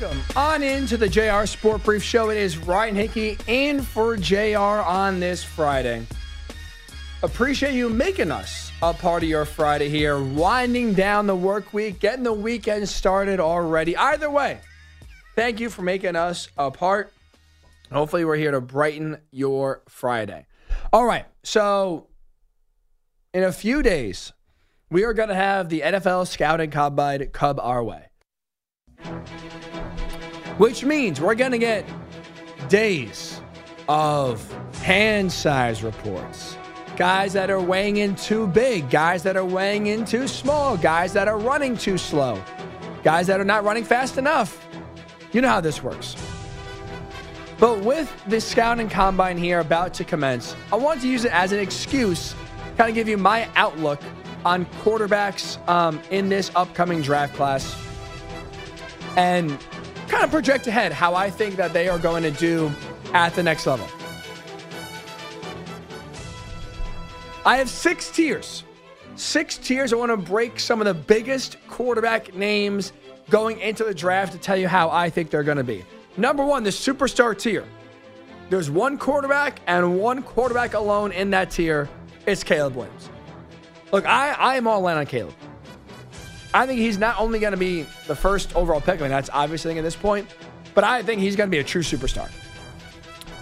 Welcome on into the JR Sport Brief Show. It is Ryan Hickey and for JR on this Friday. Appreciate you making us a part of your Friday here, winding down the work week, getting the weekend started already. Either way, thank you for making us a part. Hopefully, we're here to brighten your Friday. All right, so in a few days, we are going to have the NFL Scouting Combine come our way which means we're going to get days of hand size reports. Guys that are weighing in too big, guys that are weighing in too small, guys that are running too slow, guys that are not running fast enough. You know how this works. But with the scouting combine here about to commence, I want to use it as an excuse, kind of give you my outlook on quarterbacks um, in this upcoming draft class. And kind of project ahead how I think that they are going to do at the next level. I have six tiers. Six tiers. I want to break some of the biggest quarterback names going into the draft to tell you how I think they're going to be. Number one, the superstar tier. There's one quarterback and one quarterback alone in that tier. It's Caleb Williams. Look, I, I am all in on Caleb. I think he's not only going to be the first overall pick, I mean, that's obvious thing at this point, but I think he's going to be a true superstar.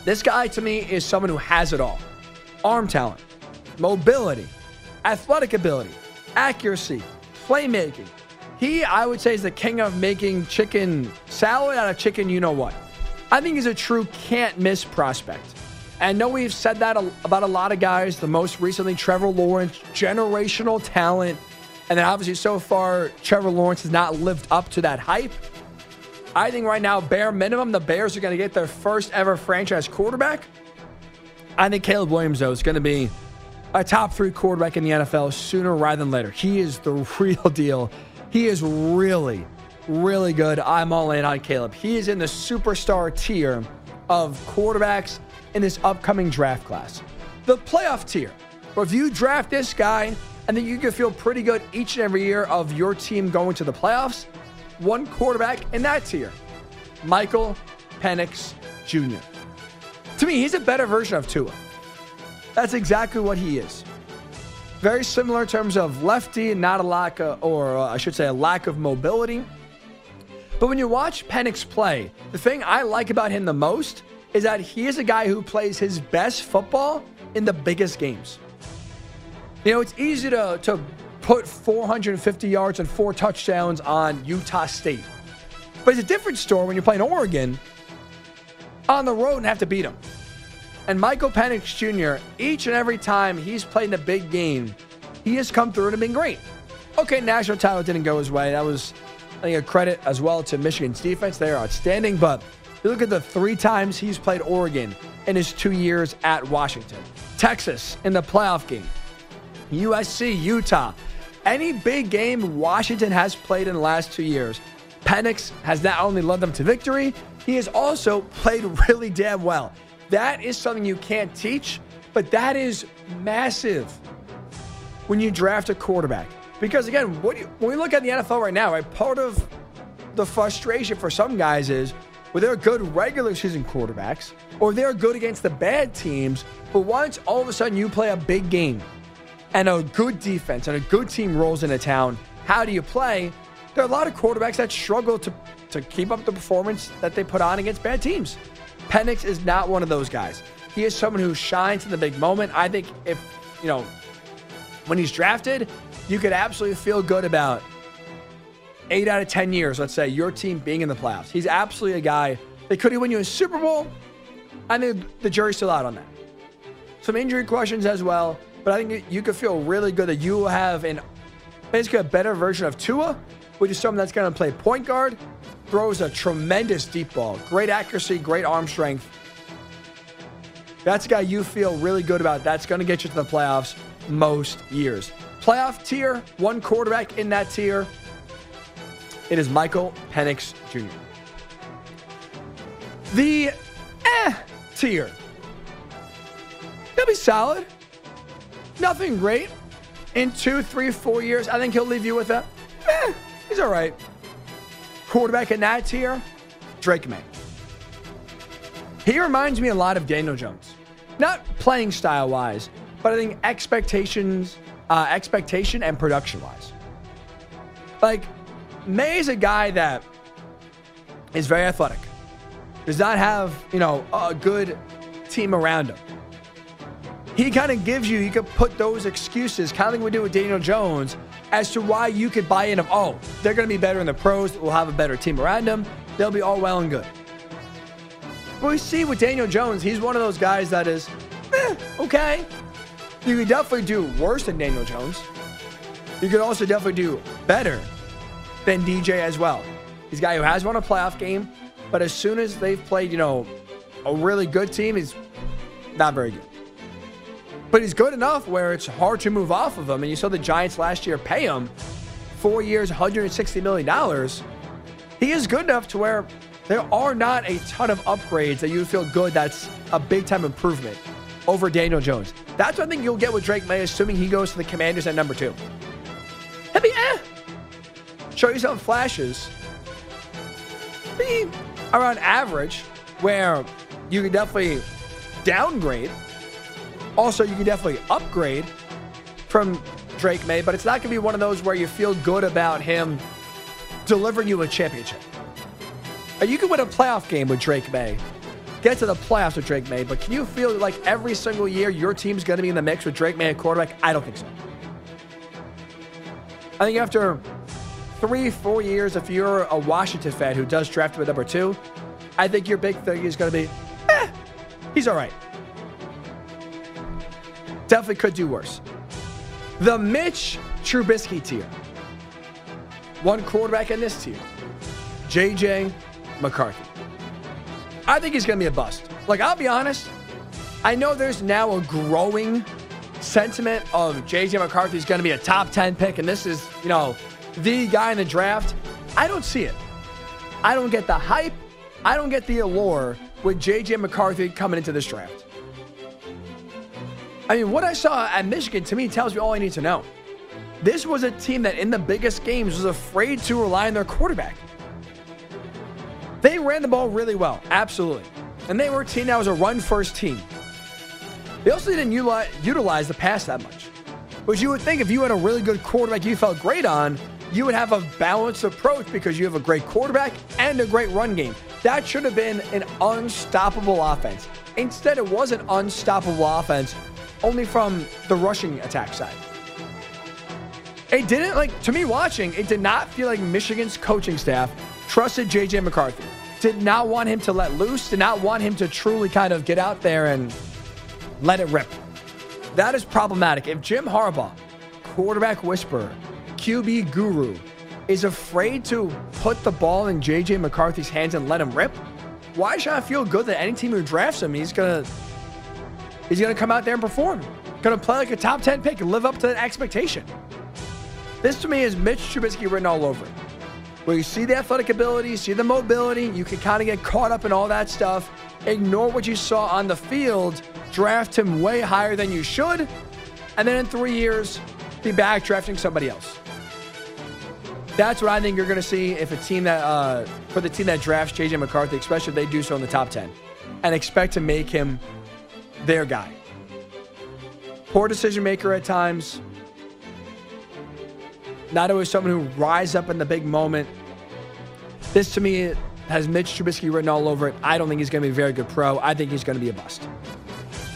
This guy, to me, is someone who has it all arm talent, mobility, athletic ability, accuracy, playmaking. He, I would say, is the king of making chicken salad out of chicken, you know what. I think he's a true can't miss prospect. And I know we've said that about a lot of guys. The most recently, Trevor Lawrence, generational talent and then obviously, so far, Trevor Lawrence has not lived up to that hype. I think right now, bare minimum, the Bears are going to get their first ever franchise quarterback. I think Caleb Williams, though, is going to be a top three quarterback in the NFL sooner rather than later. He is the real deal. He is really, really good. I'm all in on Caleb. He is in the superstar tier of quarterbacks in this upcoming draft class. The playoff tier. If you draft this guy and then you can feel pretty good each and every year of your team going to the playoffs. One quarterback in that tier, Michael Penix Jr. To me, he's a better version of Tua. That's exactly what he is. Very similar in terms of lefty, not a lack of, or uh, I should say, a lack of mobility. But when you watch Penix play, the thing I like about him the most is that he is a guy who plays his best football in the biggest games. You know, it's easy to, to put 450 yards and four touchdowns on Utah State. But it's a different story when you're playing Oregon on the road and have to beat them. And Michael Penix Jr., each and every time he's played in a big game, he has come through and been great. Okay, national title didn't go his way. That was, I think, a credit as well to Michigan's defense. They are outstanding. But you look at the three times he's played Oregon in his two years at Washington, Texas in the playoff game, USC, Utah. Any big game Washington has played in the last two years, Penix has not only led them to victory, he has also played really damn well. That is something you can't teach, but that is massive when you draft a quarterback. Because again, you, when we look at the NFL right now, right, part of the frustration for some guys is well, they're good regular season quarterbacks, or they're good against the bad teams, but once all of a sudden you play a big game and a good defense and a good team rolls into town, how do you play? There are a lot of quarterbacks that struggle to, to keep up the performance that they put on against bad teams. Penix is not one of those guys. He is someone who shines in the big moment. I think if, you know, when he's drafted, you could absolutely feel good about eight out of 10 years, let's say, your team being in the playoffs. He's absolutely a guy that could he win you a Super Bowl? I think the jury's still out on that. Some injury questions as well. But I think you could feel really good that you have an basically a better version of Tua, which is someone that's going to play point guard, throws a tremendous deep ball, great accuracy, great arm strength. That's a guy you feel really good about. That's going to get you to the playoffs most years. Playoff tier, one quarterback in that tier. It is Michael Penix Jr. The eh tier. He'll be solid. Nothing great. In two, three, four years, I think he'll leave you with a, eh, he's all right. Quarterback in that tier, Drake Maye. He reminds me a lot of Daniel Jones. Not playing style wise, but I think expectations, uh, expectation and production wise. Like, Maye is a guy that is very athletic, does not have, you know, a good team around him. He kind of gives you, you could put those excuses, kind of like we do with Daniel Jones, as to why you could buy in of, oh, they're going to be better in the pros, we'll have a better team around them, they'll be all well and good. But we see with Daniel Jones, he's one of those guys that is, eh, okay. You could definitely do worse than Daniel Jones. You could also definitely do better than DJ as well. He's a guy who has won a playoff game, but as soon as they've played, you know, a really good team, he's not very good. But he's good enough where it's hard to move off of him. And you saw the Giants last year pay him four years, $160 million. He is good enough to where there are not a ton of upgrades that you feel good that's a big time improvement over Daniel Jones. That's I think you'll get with Drake Maye, assuming he goes to the Commanders at number two. He'll be eh. Show you some flashes. Be around average, where you can definitely downgrade. Also, you can definitely upgrade from Drake Maye, but it's not going to be one of those where you feel good about him delivering you a championship. You can win a playoff game with Drake Maye, get to the playoffs with Drake Maye, but can you feel like every single year your team's going to be in the mix with Drake Maye at quarterback? I don't think so. I think after three, four years, if you're a Washington fan who does draft him at number two, I think your big thing is going to be, eh, he's all right. Definitely could do worse. The Mitch Trubisky tier. One quarterback in this tier. JJ McCarthy. I think he's going to be a bust. Like, I'll be honest, I know there's now a growing sentiment of JJ McCarthy is going to be a top 10 pick, and this is, you know, the guy in the draft. I don't see it. I don't get the hype. I don't get the allure with JJ McCarthy coming into this draft. I mean, what I saw at Michigan to me tells you all I need to know. This was a team that in the biggest games was afraid to rely on their quarterback. They ran the ball really well, absolutely. And they were a team that was a run first team. They also didn't utilize the pass that much. Which you would think if you had a really good quarterback you felt great on, you would have a balanced approach because you have a great quarterback and a great run game. That should have been an unstoppable offense. Instead, it was an unstoppable offense only from the rushing attack side. It didn't, like, to me watching, it did not feel like Michigan's coaching staff trusted JJ McCarthy. Did not want him to let loose, did not want him to truly kind of get out there and let it rip. That is problematic. If Jim Harbaugh, quarterback whisperer, QB guru, is afraid to put the ball in JJ McCarthy's hands and let him rip, why should I feel good that any team who drafts him, he's gonna he's gonna come out there and perform? Gonna play like a top 10 pick and live up to that expectation. This to me is Mitch Trubisky written all over it where you see the athletic ability, see the mobility, you can kind of get caught up in all that stuff, ignore what you saw on the field, draft him way higher than you should, and then in three years, be back drafting somebody else. That's what I think you're going to see if a team that, uh, for the team that drafts JJ McCarthy, especially if they do so in the top 10, and expect to make him their guy. Poor decision maker at times, not always someone who rise up in the big moment. This to me has Mitch Trubisky written all over it. I don't think he's going to be a very good pro. I think he's going to be a bust.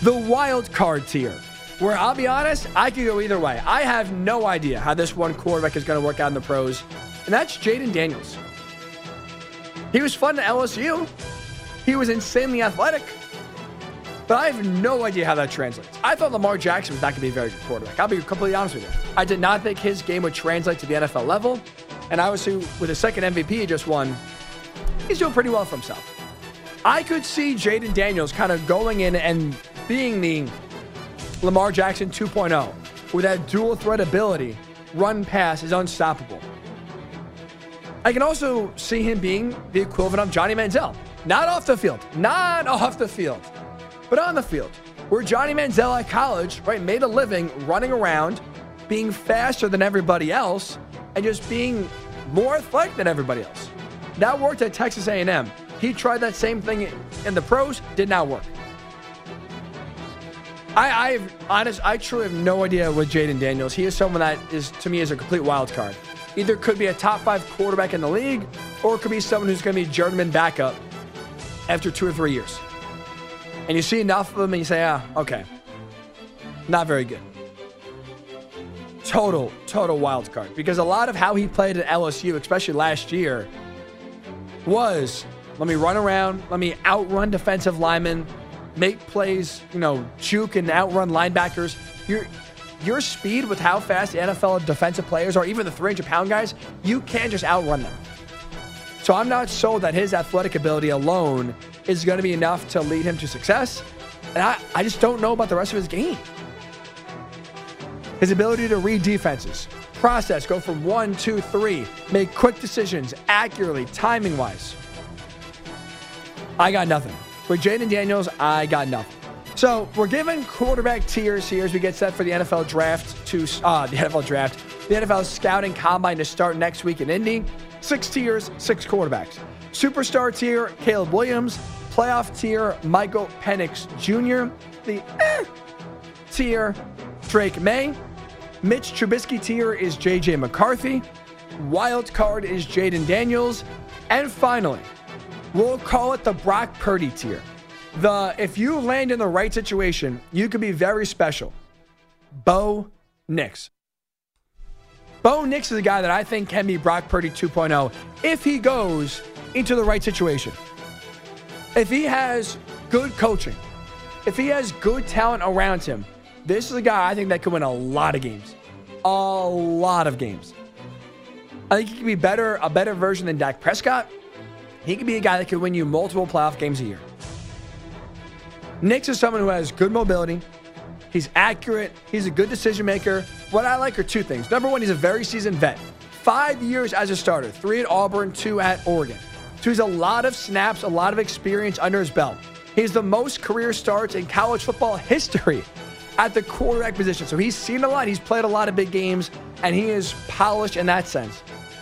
The wild card tier, where I'll be honest, I could go either way. I have no idea how this one quarterback is going to work out in the pros, and that's Jayden Daniels. He was fun to LSU. He was insanely athletic. But I have no idea how that translates. I thought Lamar Jackson was not going to be a very good quarterback. I'll be completely honest with you. I did not think his game would translate to the NFL level. And obviously, with a second MVP he just won, he's doing pretty well for himself. I could see Jayden Daniels kind of going in and being the Lamar Jackson 2.0 with that dual threat ability. Run pass is unstoppable. I can also see him being the equivalent of Johnny Manziel. Not off the field. Not off the field but on the field, where Johnny Manziel at college, right, made a living running around, being faster than everybody else, and just being more athletic than everybody else. That worked at Texas A&M. He tried that same thing in the pros, did not work. I, I've honest, I truly have no idea with Jayden Daniels. He is someone that is to me is a complete wild card. Either could be a top five quarterback in the league, or could be someone who's going to be journeyman backup after two or three years. And you see enough of them, and you say, ah, okay, not very good. Total, total wild card. Because a lot of how he played at LSU, especially last year, was let me run around, let me outrun defensive linemen, make plays, you know, juke and outrun linebackers. Your your speed with how fast NFL defensive players are, even the 300 pound guys, you can't just outrun them. So I'm not sold that his athletic ability alone is going to be enough to lead him to success. And I, I just don't know about the rest of his game. His ability to read defenses, process, go from one, two, three, make quick decisions accurately, timing wise. I got nothing. With Jayden Daniels, I got nothing. So we're giving quarterback tiers here as we get set for the NFL draft to uh, the NFL draft, the NFL scouting combine to start next week in Indy. Six tiers, six quarterbacks. Superstar tier, Caleb Williams. Playoff tier, Michael Penix Jr. The eh, tier, Drake Maye. Mitch Trubisky tier is JJ McCarthy. Wild card is Jayden Daniels. And finally, we'll call it the Brock Purdy tier. The if you land in the right situation, you could be very special. Bo Nix. Bo Nix is a guy that I think can be Brock Purdy 2.0 if he goes into the right situation. If he has good coaching, if he has good talent around him, this is a guy I think that could win a lot of games. A lot of games. I think he could be better, a better version than Dak Prescott. He could be a guy that could win you multiple playoff games a year. Nix is someone who has good mobility. He's accurate. He's a good decision maker. What I like are two things. Number one, he's a very seasoned vet. Five years as a starter, three at Auburn, two at Oregon. So he's a lot of snaps, a lot of experience under his belt. He's the most career starts in college football history at the quarterback position. So he's seen a lot. He's played a lot of big games, and he is polished in that sense.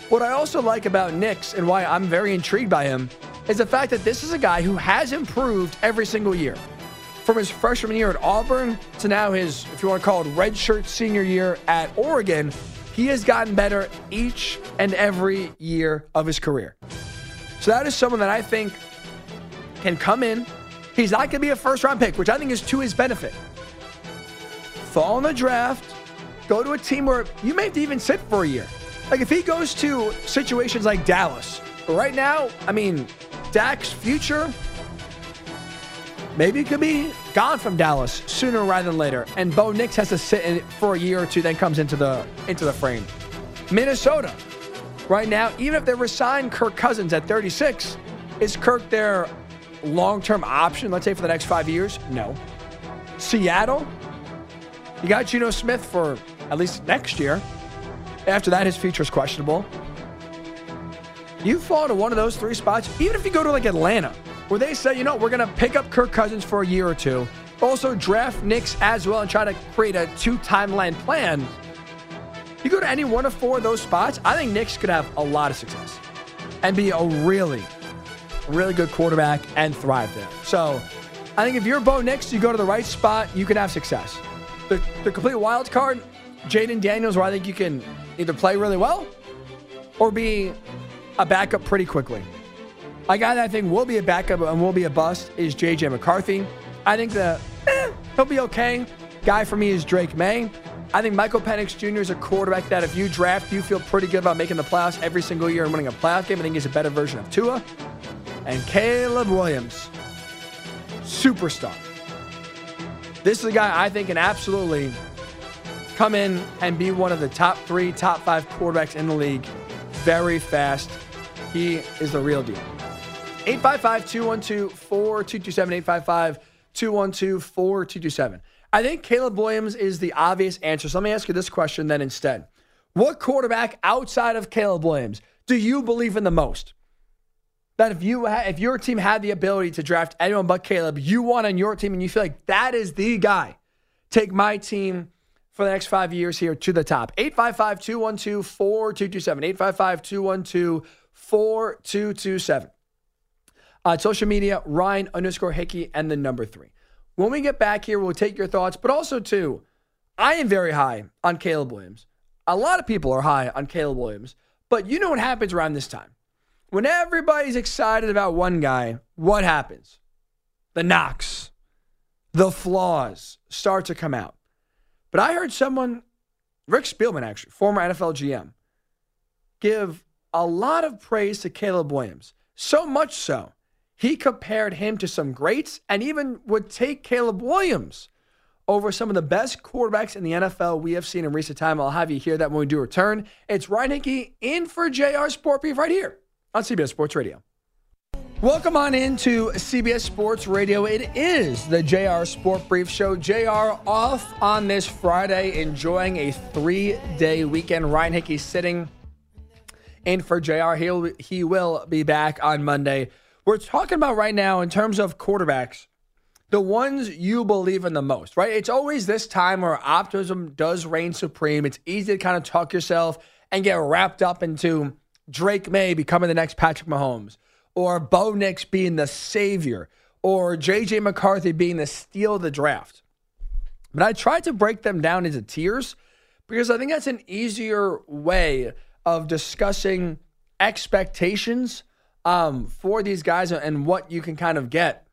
What I also like about Nix and why I'm very intrigued by him is the fact that this is a guy who has improved every single year from his freshman year at Auburn to now his, if you want to call it, redshirt senior year at Oregon, he has gotten better each and every year of his career. So that is someone that I think can come in. He's not going to be a first round pick, which I think is to his benefit. Fall in the draft, go to a team where you may have to even sit for a year. Like if he goes to situations like Dallas, right now, I mean, Dak's future maybe it could be gone from Dallas sooner rather than later. And Bo Nix has to sit in for a year or two, then comes into the into the frame. Minnesota, right now, even if they resign Kirk Cousins at 36, is Kirk their long-term option? Let's say for the next five years? No. Seattle, you got Geno Smith for at least next year. After that, his future is questionable. You fall to one of those three spots, even if you go to like Atlanta where they say, you know, we're going to pick up Kirk Cousins for a year or two, also draft Nix as well and try to create a two timeline plan. You go to any one of four of those spots, I think Nix could have a lot of success and be a really, really good quarterback and thrive there. So I think if you're Bo Nix, you go to the right spot, you can have success. The, the complete wild card, Jayden Daniels, where I think you can either play really well or be a backup pretty quickly. A guy that I think will be a backup and will be a bust is JJ McCarthy. I think the eh, he'll be okay. Guy for me is Drake Maye. I think Michael Penix Jr. is a quarterback that if you draft, you feel pretty good about making the playoffs every single year and winning a playoff game. I think he's a better version of Tua. And Caleb Williams, superstar. This is a guy I think can absolutely come in and be one of the top three, top five quarterbacks in the league very fast. He is the real deal. 855 212 4227. 855 212 4227. I think Caleb Williams is the obvious answer. So let me ask you this question then instead. What quarterback outside of Caleb Williams do you believe in the most? That if you ha- if your team had the ability to draft anyone but Caleb, you want on your team and you feel like that is the guy. Take my team for the next five years here to the top. 855 212 4227. 855 212 4227. Uh, social media, Ryan underscore Hickey and the number three. When we get back here, we'll take your thoughts, but also, too, I am very high on Caleb Williams. A lot of people are high on Caleb Williams, but you know what happens around this time? When everybody's excited about one guy, what happens? The knocks, the flaws start to come out. But I heard someone, Rick Spielman, actually, former NFL GM, give a lot of praise to Caleb Williams. So much so, he compared him to some greats and even would take Caleb Williams over some of the best quarterbacks in the NFL we have seen in recent time. I'll have you hear that when we do return. It's Ryan Hickey in for JR Sport Brief right here on CBS Sports Radio. Welcome on into CBS Sports Radio. It is the JR Sport Brief Show. JR off on this Friday, enjoying a three day weekend. Ryan Hickey sitting in for JR. He'll, he will be back on Monday. We're talking about right now in terms of quarterbacks, the ones you believe in the most, right? It's always this time where optimism does reign supreme. It's easy to kind of talk yourself and get wrapped up into Drake Maye becoming the next Patrick Mahomes or Bo Nix being the savior, or JJ McCarthy being the steal of the draft. But I tried to break them down into tiers because I think that's an easier way of discussing expectations um, for these guys and what you can kind of get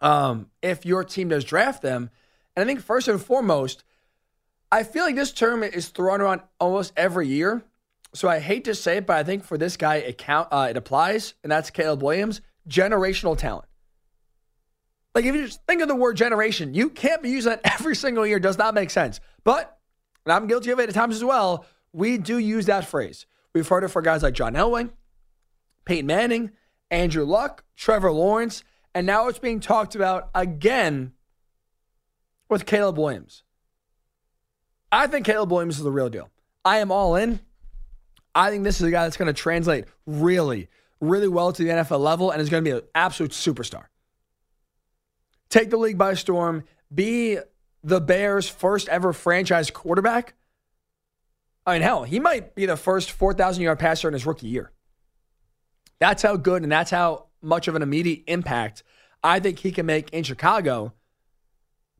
um, if your team does draft them. And I think first and foremost, I feel like this term is thrown around almost every year. So I hate to say it, but I think for this guy, it count uh, it applies, and that's Caleb Williams. Generational talent. Like if you just think of the word generation, you can't be using that every single year. Does not make sense. But, and I'm guilty of it at times as well. We do use that phrase. We've heard it for guys like John Elway, Peyton Manning, Andrew Luck, Trevor Lawrence, and now it's being talked about again with Caleb Williams. I think Caleb Williams is the real deal. I am all in. I think this is a guy that's going to translate really, really well to the NFL level and is going to be an absolute superstar. Take the league by storm, be the Bears' first ever franchise quarterback. I mean, hell, he might be the first 4,000 yard passer in his rookie year. That's how good and that's how much of an immediate impact I think he can make in Chicago.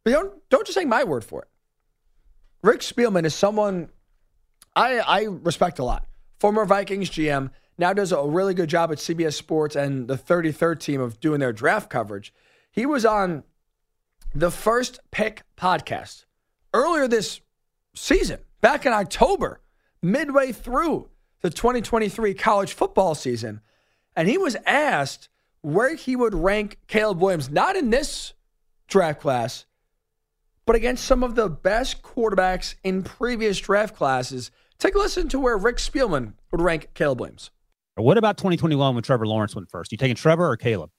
But don't, don't just take my word for it. Rick Spielman is someone I, I respect a lot former Vikings GM, now does a really good job at CBS Sports and the 33rd team of doing their draft coverage. He was on the first pick podcast earlier this season, back in October, midway through the 2023 college football season. And he was asked where he would rank Caleb Williams, not in this draft class, but against some of the best quarterbacks in previous draft classes. Take a listen to where Rick Spielman would rank Caleb Williams. What about 2021 when Trevor Lawrence went first? You taking Trevor or Caleb?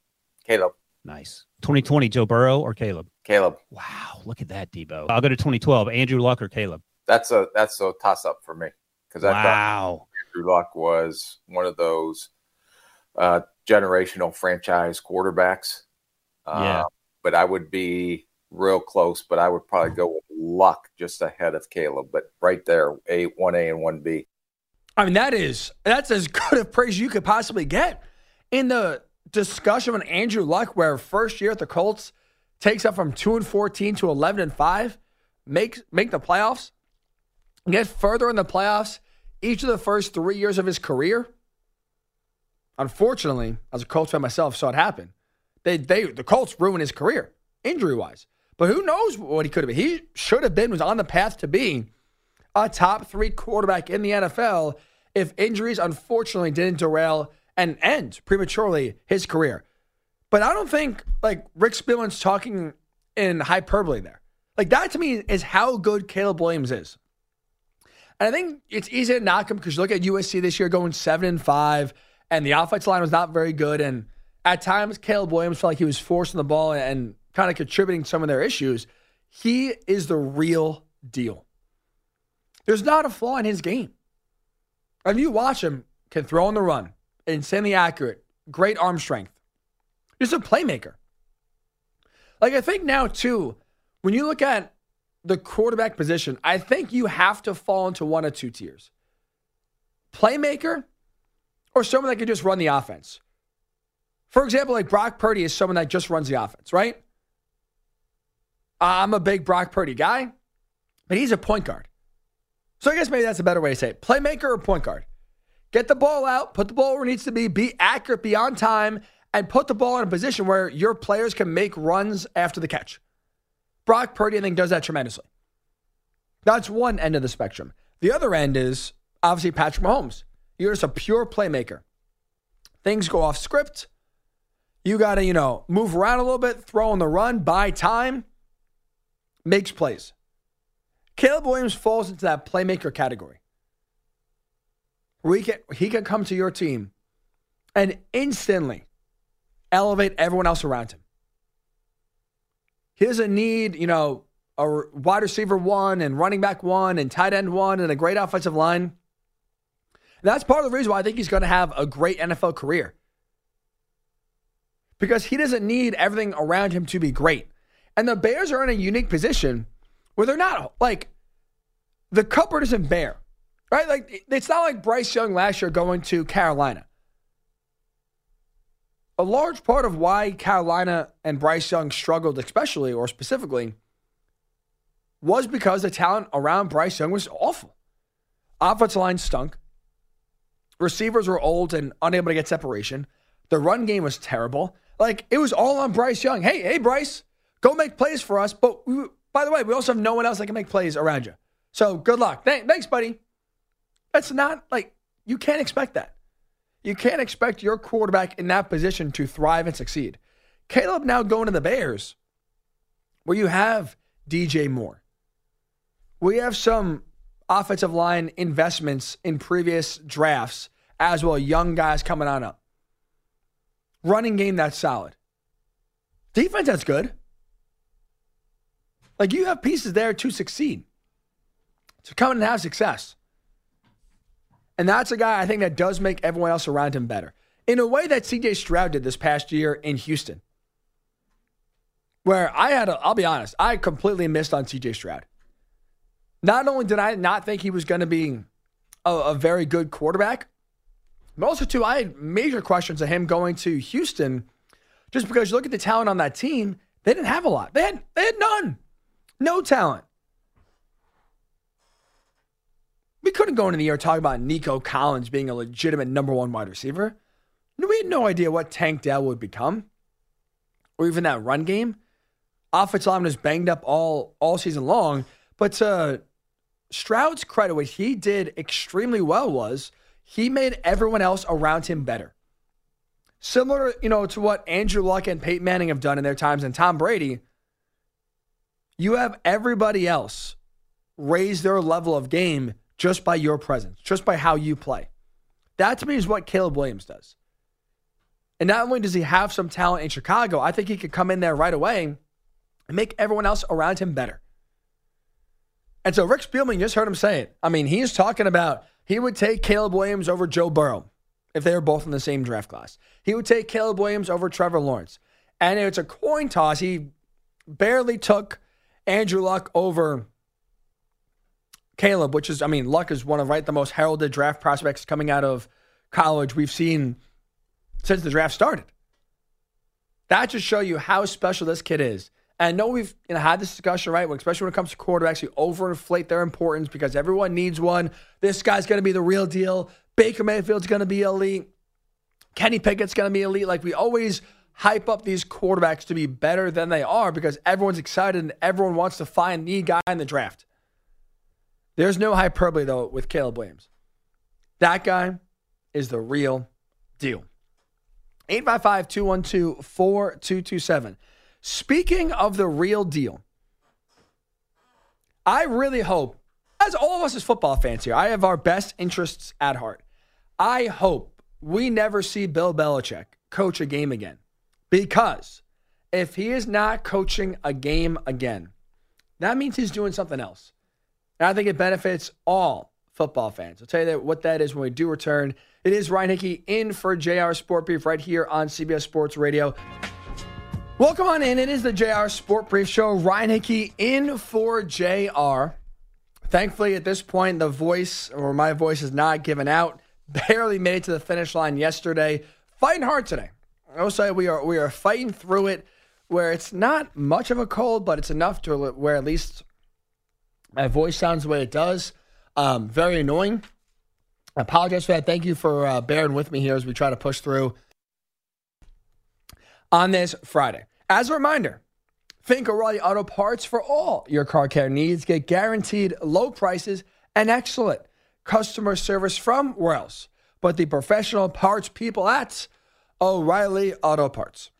Caleb. Nice. 2020 Joe Burrow or Caleb? Caleb. Wow, look at that, Debo. I'll go to 2012 Andrew Luck or Caleb. That's a that's a toss up for me because I wow. Andrew Luck was one of those uh, generational franchise quarterbacks. Uh, yeah, but I would be real close, but I would probably go with Luck just ahead of Caleb. But right there, a one A and one B. I mean, that is that's as good a praise you could possibly get in the discussion on Andrew Luck, where first year at the Colts takes up from two and fourteen to eleven and five, make make the playoffs, get further in the playoffs each of the first three years of his career. Unfortunately, as a Colts fan myself, saw it happen. They they the Colts ruined his career injury wise. But who knows what he could have been? He should have been, was on the path to being a top three quarterback in the NFL if injuries unfortunately didn't derail and end prematurely his career. But I don't think like Rick Spielman's talking in hyperbole there. Like that to me is how good Caleb Williams is. And I think it's easy to knock him because you look at USC this year going seven and five, and the offensive line was not very good. And at times, Caleb Williams felt like he was forcing the ball and kind of contributing some of their issues. He is the real deal. There's not a flaw in his game. If you watch him, can throw on the run, insanely accurate, great arm strength. He's a playmaker. Like I think now too, when you look at the quarterback position, I think you have to fall into one of two tiers. Playmaker or someone that can just run the offense. For example, like Brock Purdy is someone that just runs the offense, right? I'm a big Brock Purdy guy, but he's a point guard. So I guess maybe that's a better way to say it. Playmaker or point guard. Get the ball out, put the ball where it needs to be, be accurate, be on time, and put the ball in a position where your players can make runs after the catch. Brock Purdy, I think, does that tremendously. That's one end of the spectrum. The other end is obviously Patrick Mahomes. You're just a pure playmaker. Things go off script. You got to, you know, move around a little bit, throw on the run, buy time, makes plays. Caleb Williams falls into that playmaker category. We can, he can come to your team and instantly elevate everyone else around him. He doesn't need, you know, a wide receiver one and running back one and tight end one and a great offensive line. That's part of the reason why I think he's going to have a great NFL career. Because he doesn't need everything around him to be great. And the Bears are in a unique position where they're not like the cupboard isn't bare, right? Like it's not like Bryce Young last year going to Carolina. A large part of why Carolina and Bryce Young struggled, especially or specifically, was because the talent around Bryce Young was awful. Offensive line stunk. Receivers were old and unable to get separation. The run game was terrible. Like it was all on Bryce Young. Hey, hey, Bryce, go make plays for us. But we, by the way, we also have no one else that can make plays around you. So good luck. thanks, buddy. That's not like you can't expect that. You can't expect your quarterback in that position to thrive and succeed. Caleb now going to the Bears, where you have DJ Moore. We have some offensive line investments in previous drafts, as well, young guys coming on up. Running game that's solid. Defense that's good. Like you have pieces there to succeed, to come and have success. And that's a guy I think that does make everyone else around him better. In a way that CJ Stroud did this past year in Houston. Where I had, a, I'll be honest, I completely missed on CJ Stroud. Not only did I not think he was going to be a, a very good quarterback, but also, too, I had major questions of him going to Houston just because you look at the talent on that team, they didn't have a lot. They had, they had none. No talent. We couldn't go into the year talking about Nico Collins being a legitimate number one wide receiver. We had no idea what Tank Dell would become, or even that run game. Offensive line was banged up all all season long. But to Stroud's credit, what he did extremely well was he made everyone else around him better. Similar, you know, to what Andrew Luck and Peyton Manning have done in their times, and Tom Brady. You have everybody else raise their level of game just by your presence, just by how you play. That to me is what Caleb Williams does. And not only does he have some talent in Chicago, I think he could come in there right away and make everyone else around him better. And so Rick Spielman just heard him say it. I mean, he's talking about he would take Caleb Williams over Joe Burrow if they were both in the same draft class. He would take Caleb Williams over Trevor Lawrence. And it's a coin toss. He barely took Andrew Luck over Caleb, which is, I mean, Luck is one of right the most heralded draft prospects coming out of college we've seen since the draft started. That just show you how special this kid is. And I know we've you know, had this discussion, right? Especially when it comes to quarterbacks, you overinflate their importance because everyone needs one. This guy's going to be the real deal. Baker Mayfield's going to be elite. Kenny Pickett's going to be elite. Like we always hype up these quarterbacks to be better than they are because everyone's excited and everyone wants to find the guy in the draft. There's no hyperbole, though, with Caleb Williams. That guy is the real deal. 855 212 4227. Speaking of the real deal, I really hope, as all of us as football fans here, I have our best interests at heart. I hope we never see Bill Belichick coach a game again because if he is not coaching a game again, that means he's doing something else. And I think it benefits all football fans. I'll tell you what that is when we do return. It is Ryan Hickey in for JR Sport Brief right here on CBS Sports Radio. Welcome on in. It is the JR Sport Brief Show. Ryan Hickey in for JR. Thankfully, at this point, the voice or my voice is not given out. Barely made it to the finish line yesterday. Fighting hard today. I will say we are we are fighting through it where it's not much of a cold, but it's enough to where at least my voice sounds the way it does. Um, very annoying. I apologize for that. Thank you for uh, bearing with me here as we try to push through on this Friday. As a reminder, Think O'Reilly Auto Parts for all your car care needs. Get guaranteed low prices and excellent customer service from where else but the professional parts people at O'Reilly Auto Parts.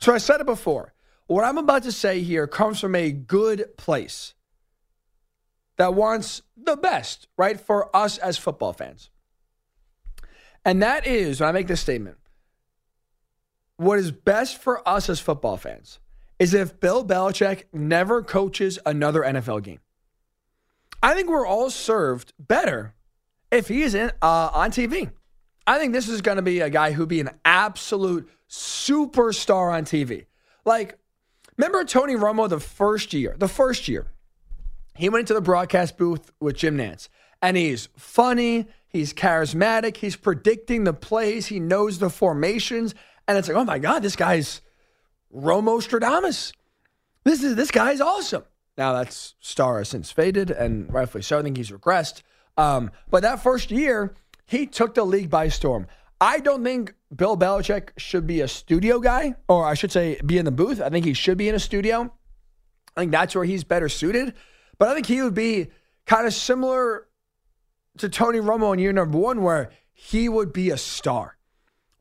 So I said it before. What I'm about to say here comes from a good place that wants the best, right, for us as football fans. And that is, when I make this statement, what is best for us as football fans is if Bill Belichick never coaches another NFL game. I think we're all served better if he is in, uh, on TV. I think this is going to be a guy who'd be an absolute superstar on TV. Like, remember Tony Romo the first year? The first year, he went into the broadcast booth with Jim Nantz, and he's funny, he's charismatic, he's predicting the plays, he knows the formations, and it's like, oh my God, this guy's Romo Stradamus. This is this guy's awesome. Now that's star has since faded, and rightfully so. I think he's regressed. Um, but that first year, he took the league by storm. I don't think Bill Belichick should be a studio guy, or I should say, be in the booth. I think he should be in a studio. I think that's where he's better suited. But I think he would be kind of similar to Tony Romo in year number one, where he would be a star.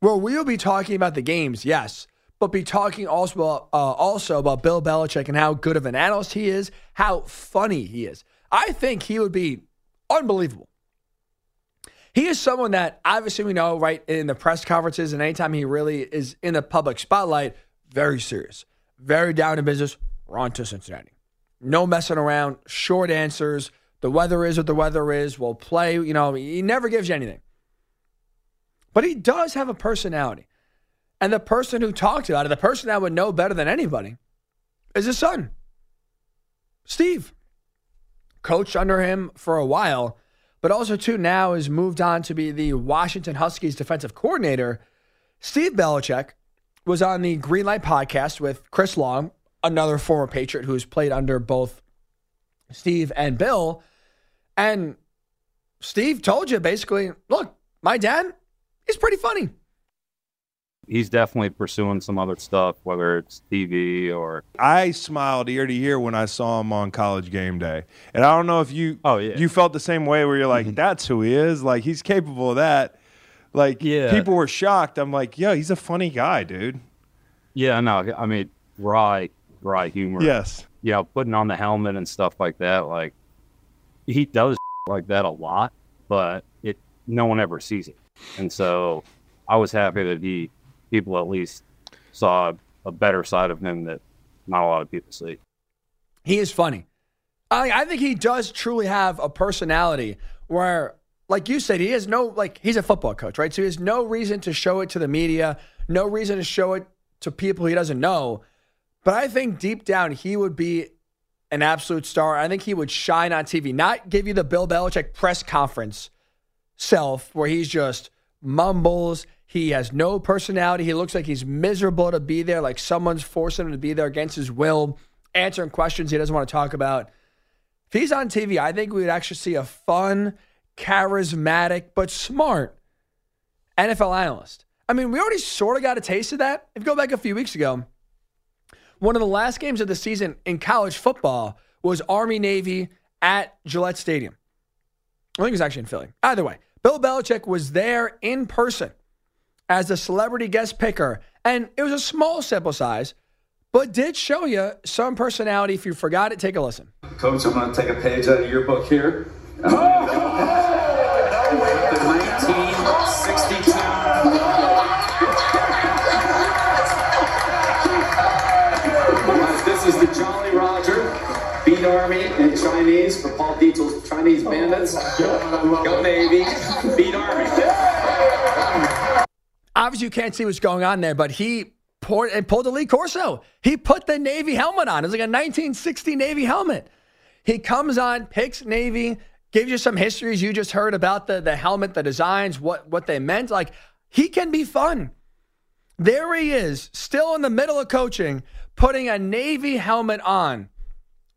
Where we'll be talking about the games, yes, but be talking also about, uh, also about Bill Belichick and how good of an analyst he is, how funny he is. I think he would be unbelievable. He is someone that obviously we know, right, in the press conferences and anytime he really is in the public spotlight, very serious, very down to business. We're on to Cincinnati. No messing around, short answers. The weather is what the weather is. We'll play. You know, he never gives you anything. But he does have a personality. And the person who talked about it, the person that would know better than anybody, is his son, Steve. Coached under him for a while but also too now has moved on to be the Washington Huskies defensive coordinator. Steve Belichick was on the Greenlight podcast with Chris Long, another former Patriot who's played under both Steve and Bill. And Steve told you basically, look, my dad, he's pretty funny he's definitely pursuing some other stuff, whether it's TV or. I smiled ear to ear when I saw him on College Game Day, and I don't know if you oh yeah you felt the same way where you're like mm-hmm. that's who he is, like he's capable of that. Like yeah. people were shocked. I'm like, yo, he's a funny guy, dude. Yeah, no, I mean, dry, dry humor. Yes. Yeah, putting on the helmet and stuff like that. Like he does like that a lot, but it no one ever sees it, and so I was happy that he people at least saw a better side of him that not a lot of people see. He is funny. I, I think he does truly have a personality where, like you said, he has no, like, he's a football coach, right? So he has no reason to show it to the media, no reason to show it to people he doesn't know. But I think deep down, he would be an absolute star. I think he would shine on TV, not give you the Bill Belichick press conference self where he's just mumbles. He has no personality. He looks like he's miserable to be there, like someone's forcing him to be there against his will, answering questions he doesn't want to talk about. If he's on TV, I think we would actually see a fun, charismatic, but smart NFL analyst. I mean, we already sort of got a taste of that. If you go back a few weeks ago, one of the last games of the season in college football was Army Navy at Gillette Stadium. I think it was actually in Philly. Either way, Bill Belichick was there in person as a celebrity guest picker. And it was a small sample size, but did show you some personality. If you forgot it, take a listen. Coach, I'm going to take a page out of your book here. Chinese for Paul Dietzel's Chinese Bandits. Go Navy. Beat Army obviously you can't see what's going on there, but he poured and pulled a Lee Corso. He put the Navy helmet on. It was like a 1960 Navy helmet. He comes on, picks Navy, gives you some histories you just heard about the, the helmet, the designs, what, what they meant. Like, he can be fun. There he is, still in the middle of coaching, putting a Navy helmet on.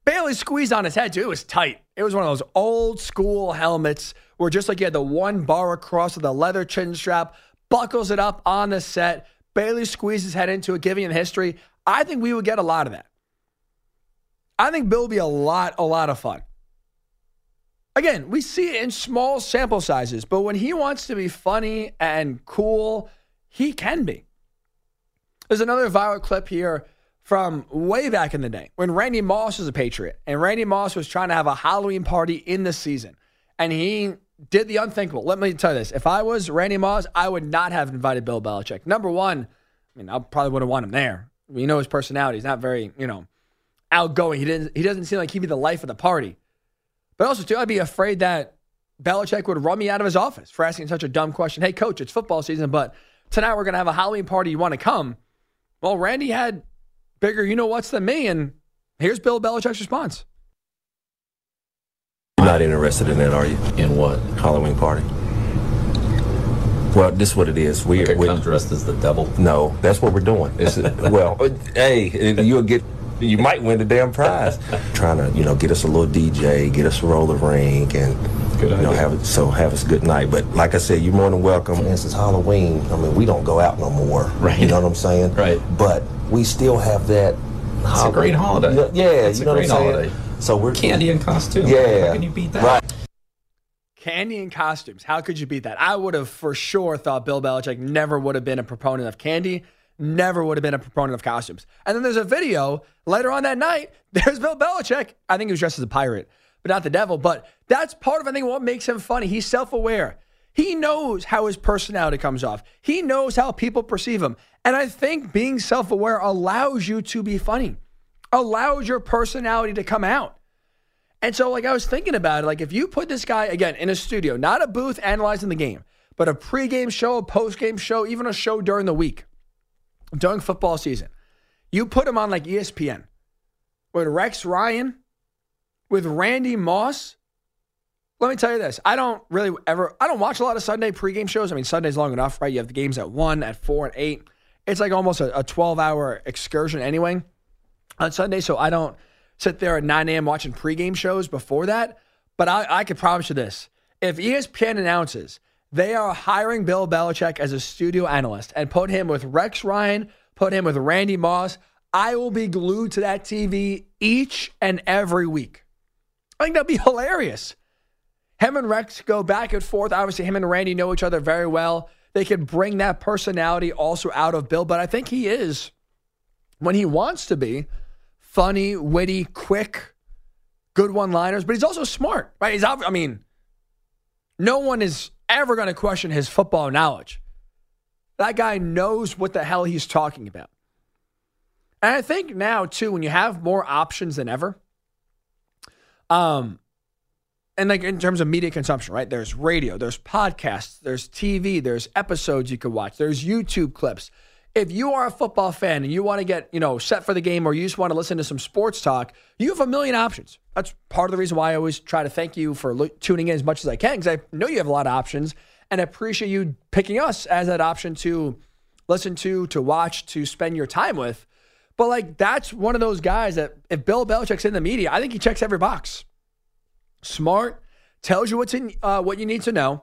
Bailey squeezed on his head, too. It was tight. It was one of those old school helmets where just like you had the one bar across with the leather chin strap, buckles it up on the set. Bailey squeezed his head into it, giving him history. I think we would get a lot of that. I think Bill would be a lot, a lot of fun. Again, we see it in small sample sizes, but when he wants to be funny and cool, he can be. There's another viral clip here from way back in the day when Randy Moss was a Patriot and Randy Moss was trying to have a Halloween party in the season. And he did the unthinkable. Let me tell you this. If I was Randy Moss, I would not have invited Bill Belichick. Number one, I mean, I probably would have want him there. You know his personality. He's not very, you know, outgoing. He didn't he doesn't seem like he'd be the life of the party. But also, too, I'd be afraid that Belichick would run me out of his office for asking such a dumb question. Hey, coach, it's football season, but tonight we're going to have a Halloween party. You want to come? Well, Randy had bigger you know what's than me. And here's Bill Belichick's response. You're not interested in that, are you? In what? Halloween party. Well, this is what it is. We, like are dressed as the devil. No, that's what we're doing. It's, well, hey, you'll get you might win the damn prize. Trying to, you know, get us a little DJ, get us a roller rink, and good you know, have so have us a good night. But like I said, you're more than welcome. And since Halloween, I mean, we don't go out no more. Right. You know what I'm saying? Right. But we still have that. It's a great holiday. Yeah, it's you know a great what I'm holiday. saying? So we're candy and costume. Yeah. How can you beat that? Right. Candy and costumes. How could you beat that? I would have for sure thought Bill Belichick never would have been a proponent of candy never would have been a proponent of costumes. And then there's a video later on that night. There's Bill Belichick. I think he was dressed as a pirate, but not the devil. But that's part of I think what makes him funny. He's self-aware. He knows how his personality comes off. He knows how people perceive him. And I think being self-aware allows you to be funny, allows your personality to come out. And so, like, I was thinking about it. Like, if you put this guy, again, in a studio, not a booth analyzing the game, but a pregame show, a postgame show, even a show during the week, during football season. You put him on like ESPN with Rex Ryan, with Randy Moss. Let me tell you this. I don't really ever, I don't watch a lot of Sunday pregame shows. I mean, Sunday's long enough, right? You have the games at 1, at 4, and 8. It's like almost a 12 hour excursion anyway on Sunday. So I don't sit there at 9 a.m. watching pregame shows before that. But I, I can promise you this. If ESPN announces they are hiring Bill Belichick as a studio analyst and put him with Rex Ryan, put him with Randy Moss. I will be glued to that TV each and every week. I think that'd be hilarious. Him and Rex go back and forth. Obviously, him and Randy know each other very well. They could bring that personality also out of Bill, but I think he is, when he wants to be, funny, witty, quick, good one liners, but he's also smart, right? He's, I mean, no one is ever going to question his football knowledge. That guy knows what the hell he's talking about. And I think now, too, when you have more options than ever, um, and like in terms of media consumption, right? There's radio, there's podcasts, there's TV, there's episodes you could watch, there's YouTube clips. If you are a football fan and you want to get, you know, set for the game or you just want to listen to some sports talk, you have a million options. That's part of the reason why I always try to thank you for lo- tuning in as much as I can because I know you have a lot of options and I appreciate you picking us as that option to listen to, to watch, to spend your time with. But like that's one of those guys that if Bill Belichick's in the media, I think he checks every box. Smart, tells you what's in uh, what you need to know,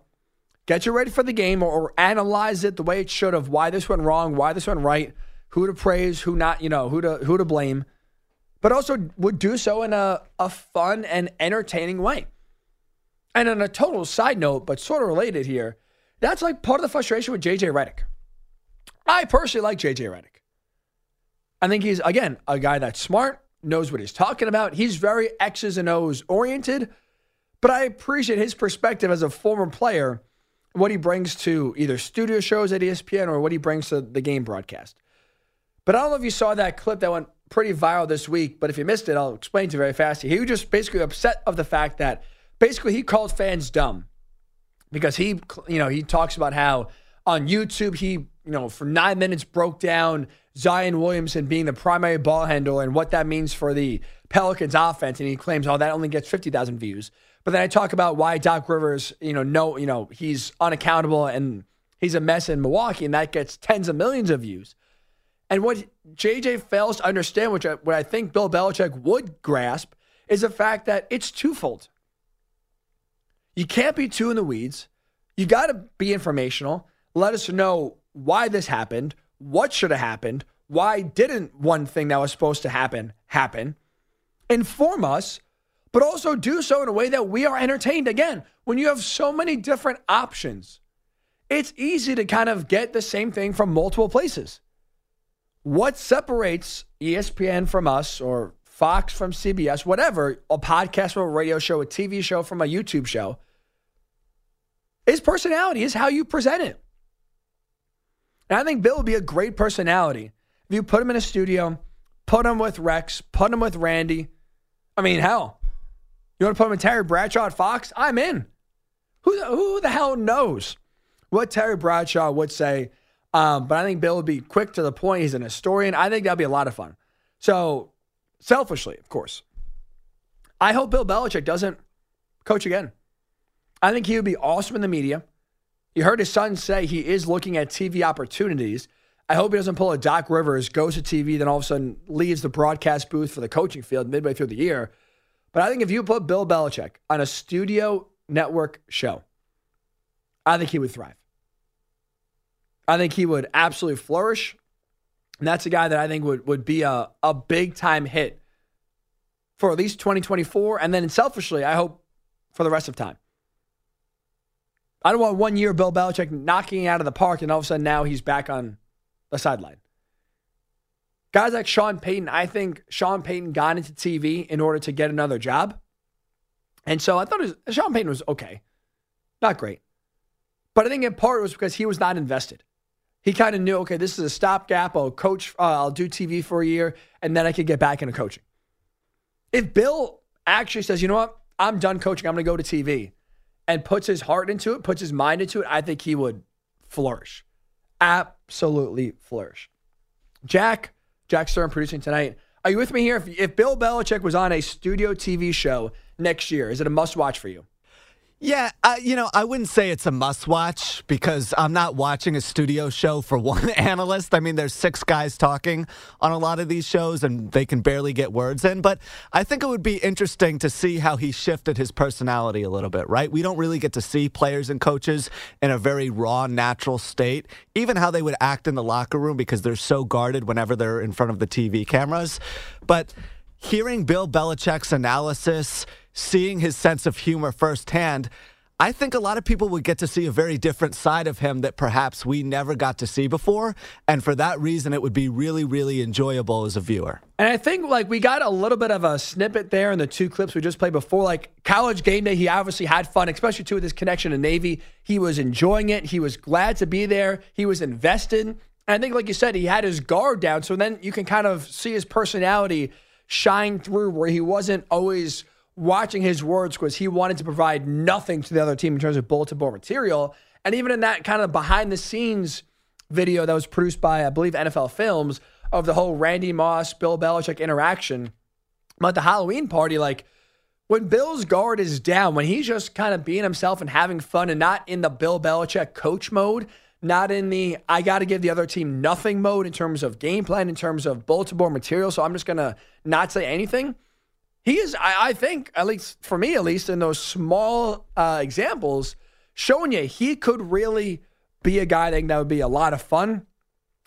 get you ready for the game, or, or analyze it the way it should have. Why this went wrong, why this went right, who to praise, who not, you know, who to who to blame but also would do so in a, a fun and entertaining way. And on a total side note, but sort of related here, that's like part of the frustration with JJ Redick. I personally like JJ Redick. I think he's, again, a guy that's smart, knows what he's talking about. He's very X's and O's oriented, but I appreciate his perspective as a former player, what he brings to either studio shows at ESPN or what he brings to the game broadcast. But I don't know if you saw that clip that went pretty viral this week. But if you missed it, I'll explain to you very fast. He was just basically upset of the fact that basically he called fans dumb because he, you know, he talks about how on YouTube he, you know, for nine minutes broke down Zion Williamson being the primary ball handler and what that means for the Pelicans offense. And he claims, oh, that only gets 50,000 views. But then I talk about why Doc Rivers, you know, no, you know, he's unaccountable and he's a mess in Milwaukee, and that gets tens of millions of views. And what JJ fails to understand, which I, what I think Bill Belichick would grasp, is the fact that it's twofold. You can't be too in the weeds. You got to be informational. Let us know why this happened, what should have happened, why didn't one thing that was supposed to happen happen. Inform us, but also do so in a way that we are entertained. Again, when you have so many different options, it's easy to kind of get the same thing from multiple places. What separates ESPN from us or Fox from CBS, whatever, a podcast from a radio show, a TV show from a YouTube show, is personality, is how you present it. And I think Bill would be a great personality if you put him in a studio, put him with Rex, put him with Randy. I mean, hell, you want to put him in Terry Bradshaw at Fox? I'm in. Who, who the hell knows what Terry Bradshaw would say? Um, but I think Bill would be quick to the point. He's an historian. I think that'd be a lot of fun. So, selfishly, of course, I hope Bill Belichick doesn't coach again. I think he would be awesome in the media. You heard his son say he is looking at TV opportunities. I hope he doesn't pull a Doc Rivers, goes to TV, then all of a sudden leaves the broadcast booth for the coaching field midway through the year. But I think if you put Bill Belichick on a studio network show, I think he would thrive. I think he would absolutely flourish. And that's a guy that I think would, would be a, a big time hit for at least 2024. And then selfishly, I hope for the rest of time. I don't want one year Bill Belichick knocking out of the park and all of a sudden now he's back on the sideline. Guys like Sean Payton, I think Sean Payton got into TV in order to get another job. And so I thought was, Sean Payton was okay. Not great. But I think in part it was because he was not invested. He kind of knew, okay, this is a stopgap. I'll coach, uh, I'll do TV for a year, and then I could get back into coaching. If Bill actually says, you know what, I'm done coaching, I'm going to go to TV, and puts his heart into it, puts his mind into it, I think he would flourish. Absolutely flourish. Jack, Jack Stern producing tonight. Are you with me here? If, if Bill Belichick was on a studio TV show next year, is it a must watch for you? Yeah, uh, you know, I wouldn't say it's a must watch because I'm not watching a studio show for one analyst. I mean, there's six guys talking on a lot of these shows and they can barely get words in. But I think it would be interesting to see how he shifted his personality a little bit, right? We don't really get to see players and coaches in a very raw, natural state, even how they would act in the locker room because they're so guarded whenever they're in front of the TV cameras. But hearing Bill Belichick's analysis, seeing his sense of humor firsthand, I think a lot of people would get to see a very different side of him that perhaps we never got to see before. And for that reason, it would be really, really enjoyable as a viewer. And I think like we got a little bit of a snippet there in the two clips we just played before. Like college game day, he obviously had fun, especially too with his connection to Navy. He was enjoying it. He was glad to be there. He was invested. And I think, like you said, he had his guard down. So then you can kind of see his personality shine through where he wasn't always watching his words because he wanted to provide nothing to the other team in terms of bulletin board material. And even in that kind of behind the scenes video that was produced by, I believe, NFL Films of the whole Randy Moss, Bill Belichick interaction at the Halloween party, like when Bill's guard is down, when he's just kind of being himself and having fun and not in the Bill Belichick coach mode, not in the I got to give the other team nothing mode in terms of game plan, in terms of bulletin board material. So I'm just going to not say anything. He is, I, I, think, at least for me, at least in those small uh, examples, showing you he could really be a guy that, that would be a lot of fun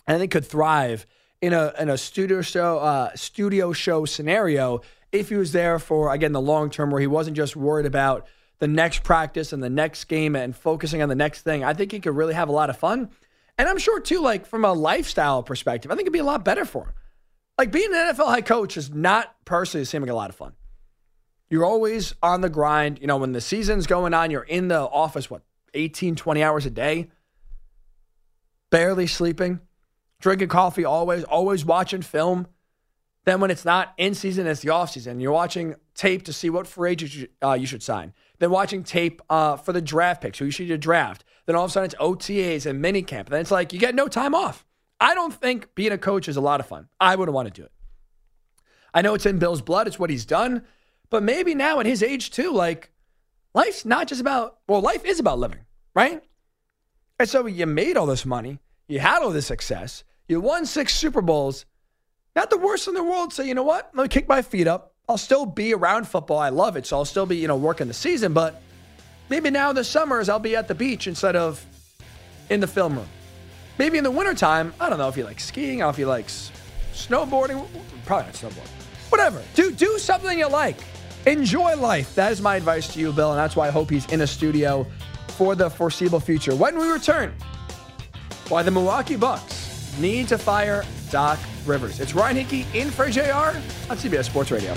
and think could thrive in a in a studio show uh, studio show scenario if he was there for again the long term where he wasn't just worried about the next practice and the next game and focusing on the next thing. I think he could really have a lot of fun. And I'm sure too, like from a lifestyle perspective, I think it'd be a lot better for him. Like being an NFL head coach is not personally seeming a lot of fun. You're always on the grind. You know, when the season's going on, you're in the office, what, 18, 20 hours a day, barely sleeping, drinking coffee always, always watching film. Then when it's not in season, it's the off season. You're watching tape to see what free agent uh, you should sign. Then watching tape uh, for the draft picks, who you should draft. Then all of a sudden it's OTAs and minicamp. Then it's like you get no time off. I don't think being a coach is a lot of fun. I wouldn't want to do it. I know it's in Bill's blood. It's what he's done. But maybe now at his age too, like life's not just about, well, life is about living, right? And so you made all this money, you had all this success, you won six Super Bowls. Not the worst in the world. So, you know what? Let me kick my feet up. I'll still be around football. I love it. So I'll still be, you know, working the season. But maybe now in the summers, I'll be at the beach instead of in the film room. Maybe in the wintertime, I don't know if he likes skiing, I don't know if he likes snowboarding. Probably not snowboarding. Whatever. Do, do something you like. Enjoy life. That is my advice to you, Bill. And that's why I hope he's in a studio for the foreseeable future. When we return, why the Milwaukee Bucks need to fire Doc Rivers. It's Ryan Hickey in for JR on CBS Sports Radio.